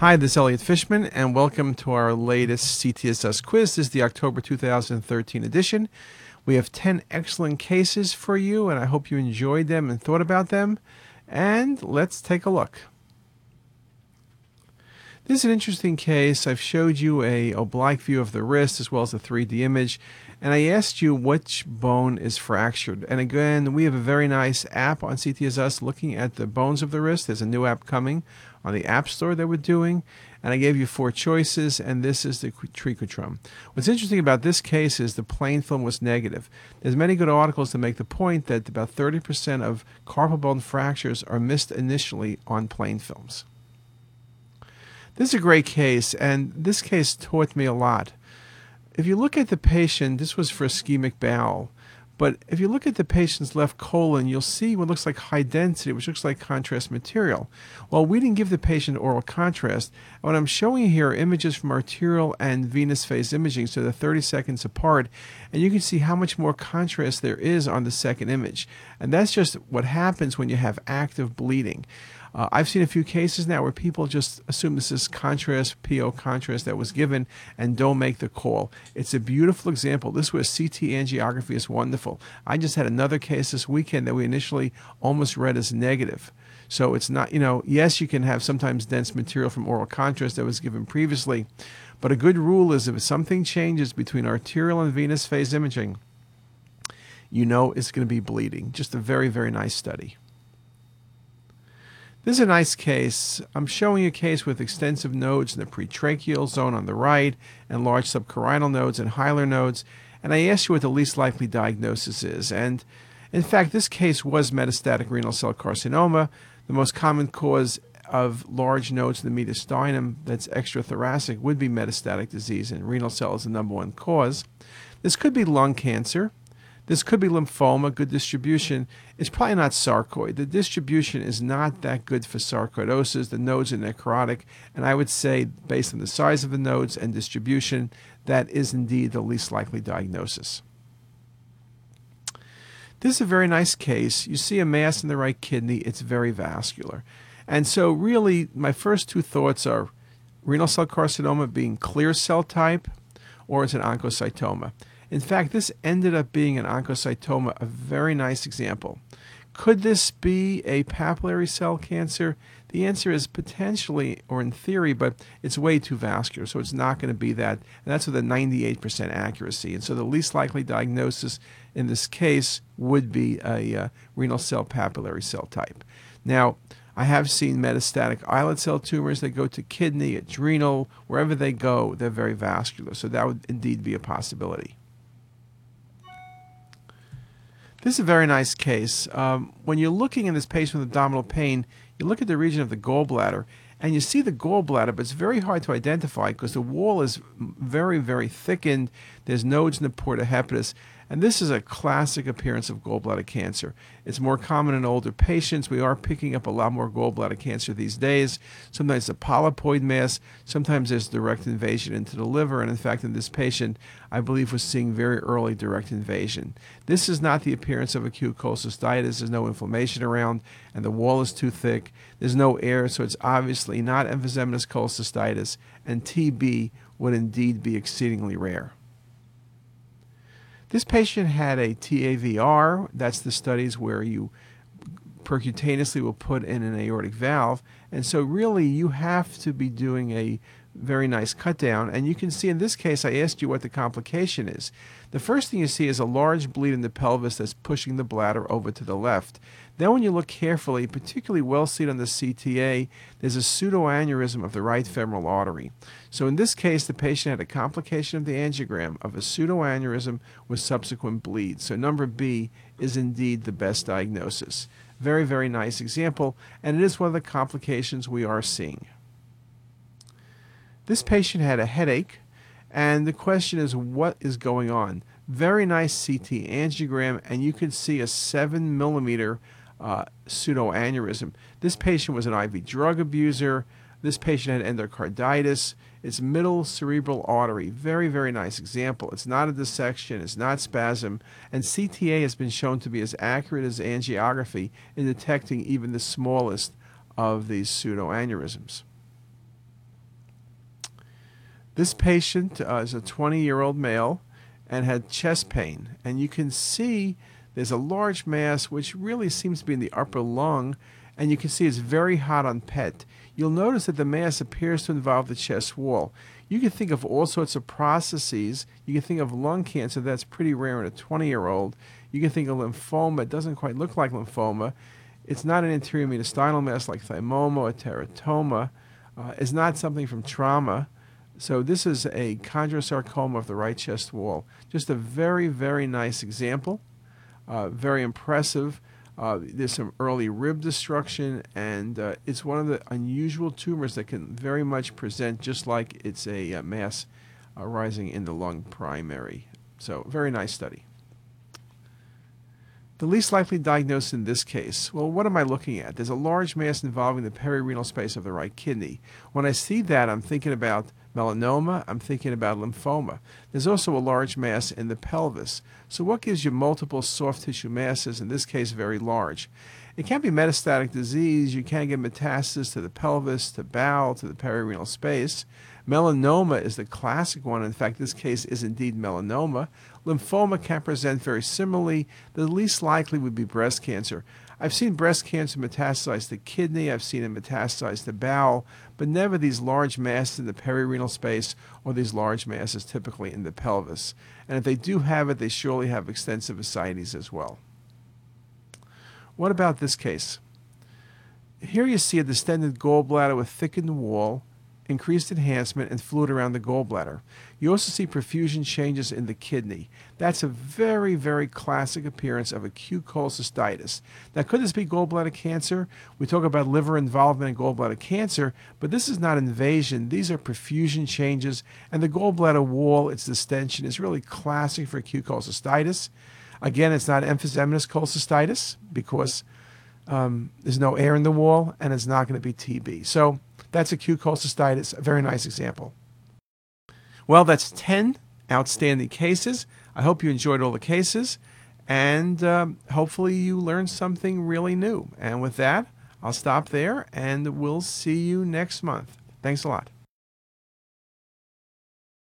Hi, this is Elliot Fishman, and welcome to our latest CTisus quiz. This is the October 2013 edition. We have 10 excellent cases for you, and I hope you enjoyed them and thought about them. And let's take a look. This is an interesting case. I've showed you a oblique view of the wrist as well as a 3D image, and I asked you which bone is fractured. And again, we have a very nice app on CTisus looking at the bones of the wrist. There's a new app coming on the App Store that we're doing, and I gave you four choices, and this is the triquetrum. What's interesting about this case is the plain film was negative. There's many good articles to make the point that about 30% of carpal bone fractures are missed initially on plain films. This is a great case, and this case taught me a lot. If you look at the patient, this was for ischemic bowel, but if you look at the patient's left colon, you'll see what looks like high density, which looks like contrast material. Well, we didn't give the patient oral contrast. What I'm showing here are images from arterial and venous phase imaging, so they're 30 seconds apart, and you can see how much more contrast there is on the second image. And that's just what happens when you have active bleeding. Uh, I've seen a few cases now where people just assume this is contrast, PO contrast that was given and don't make the call. It's a beautiful example. This was CT angiography is wonderful. I just had another case this weekend that we initially almost read as negative. So it's not, you know, yes, you can have sometimes dense material from oral contrast that was given previously, but a good rule is if something changes between arterial and venous phase imaging, you know it's going to be bleeding. Just a very, very nice study. This is a nice case. I'm showing a case with extensive nodes in the pretracheal zone on the right and large subcarinal nodes and hilar nodes. And I asked you what the least likely diagnosis is. And in fact, this case was metastatic renal cell carcinoma. The most common cause of large nodes in the mediastinum that's extrathoracic would be metastatic disease, and renal cell is the number one cause. This could be lung cancer. This could be lymphoma, good distribution. It's probably not sarcoid. The distribution is not that good for sarcoidosis. The nodes are necrotic, and I would say, based on the size of the nodes and distribution, that is indeed the least likely diagnosis. This is a very nice case. You see a mass in the right kidney, it's very vascular. And so, really, my first two thoughts are renal cell carcinoma being clear cell type, or it's an oncocytoma? In fact, this ended up being an oncocytoma, a very nice example. Could this be a papillary cell cancer? The answer is potentially, or in theory, but it's way too vascular, so it's not going to be that. And that's with a 98% accuracy. And so the least likely diagnosis in this case would be a uh, renal cell papillary cell type. Now, I have seen metastatic islet cell tumors that go to kidney, adrenal, wherever they go, they're very vascular. So that would indeed be a possibility. This is a very nice case. Um, when you're looking in this patient with abdominal pain, you look at the region of the gallbladder and you see the gallbladder, but it's very hard to identify because the wall is very, very thickened. There's nodes in the porta hepatis. And this is a classic appearance of gallbladder cancer. It's more common in older patients. We are picking up a lot more gallbladder cancer these days. Sometimes a polypoid mass, sometimes there's direct invasion into the liver. And in fact, in this patient, I believe we're seeing very early direct invasion. This is not the appearance of acute cholecystitis. There's no inflammation around, and the wall is too thick. There's no air, so it's obviously not emphysematous cholecystitis, and TB would indeed be exceedingly rare. This patient had a TAVR. That's the studies where you percutaneously will put in an aortic valve. And so, really, you have to be doing a very nice cut down. And you can see in this case, I asked you what the complication is. The first thing you see is a large bleed in the pelvis that's pushing the bladder over to the left. Then, when you look carefully, particularly well seen on the CTA, there's a pseudoaneurysm of the right femoral artery. So, in this case, the patient had a complication of the angiogram of a pseudoaneurysm with subsequent bleed. So, number B is indeed the best diagnosis. Very, very nice example, and it is one of the complications we are seeing. This patient had a headache, and the question is what is going on? Very nice CT angiogram, and you can see a 7 millimeter uh, pseudoaneurysm. This patient was an IV drug abuser. This patient had endocarditis. It's middle cerebral artery. Very, very nice example. It's not a dissection, it's not spasm, and CTA has been shown to be as accurate as angiography in detecting even the smallest of these pseudoaneurysms. This patient uh, is a 20 year old male and had chest pain. And you can see there's a large mass which really seems to be in the upper lung, and you can see it's very hot on PET. You'll notice that the mass appears to involve the chest wall. You can think of all sorts of processes. You can think of lung cancer, that's pretty rare in a 20 year old. You can think of lymphoma, it doesn't quite look like lymphoma. It's not an anterior mediastinal mass like thymoma or teratoma. Uh, it's not something from trauma. So this is a chondrosarcoma of the right chest wall. Just a very, very nice example. Uh, very impressive. Uh, there's some early rib destruction, and uh, it's one of the unusual tumors that can very much present just like it's a uh, mass arising in the lung primary. So, very nice study. The least likely diagnosis in this case, well, what am I looking at? There's a large mass involving the perirenal space of the right kidney. When I see that, I'm thinking about melanoma, I'm thinking about lymphoma. There's also a large mass in the pelvis. So, what gives you multiple soft tissue masses, in this case, very large? It can't be metastatic disease. You can't get metastasis to the pelvis, to bowel, to the perirenal space. Melanoma is the classic one. In fact, this case is indeed melanoma. Lymphoma can present very similarly. The least likely would be breast cancer. I've seen breast cancer metastasize to kidney, I've seen it metastasize to bowel, but never these large masses in the perirenal space or these large masses typically in the pelvis. And if they do have it, they surely have extensive ascites as well. What about this case? Here you see a distended gallbladder with thickened wall increased enhancement, and fluid around the gallbladder. You also see perfusion changes in the kidney. That's a very, very classic appearance of acute cholecystitis. Now, could this be gallbladder cancer? We talk about liver involvement in gallbladder cancer, but this is not invasion. These are perfusion changes, and the gallbladder wall, its distension, is really classic for acute cholecystitis. Again, it's not emphysematous cholecystitis because um, there's no air in the wall, and it's not going to be TB. So, that's acute cholecystitis, a very nice example. Well, that's 10 outstanding cases. I hope you enjoyed all the cases, and um, hopefully you learned something really new. And with that, I'll stop there, and we'll see you next month. Thanks a lot.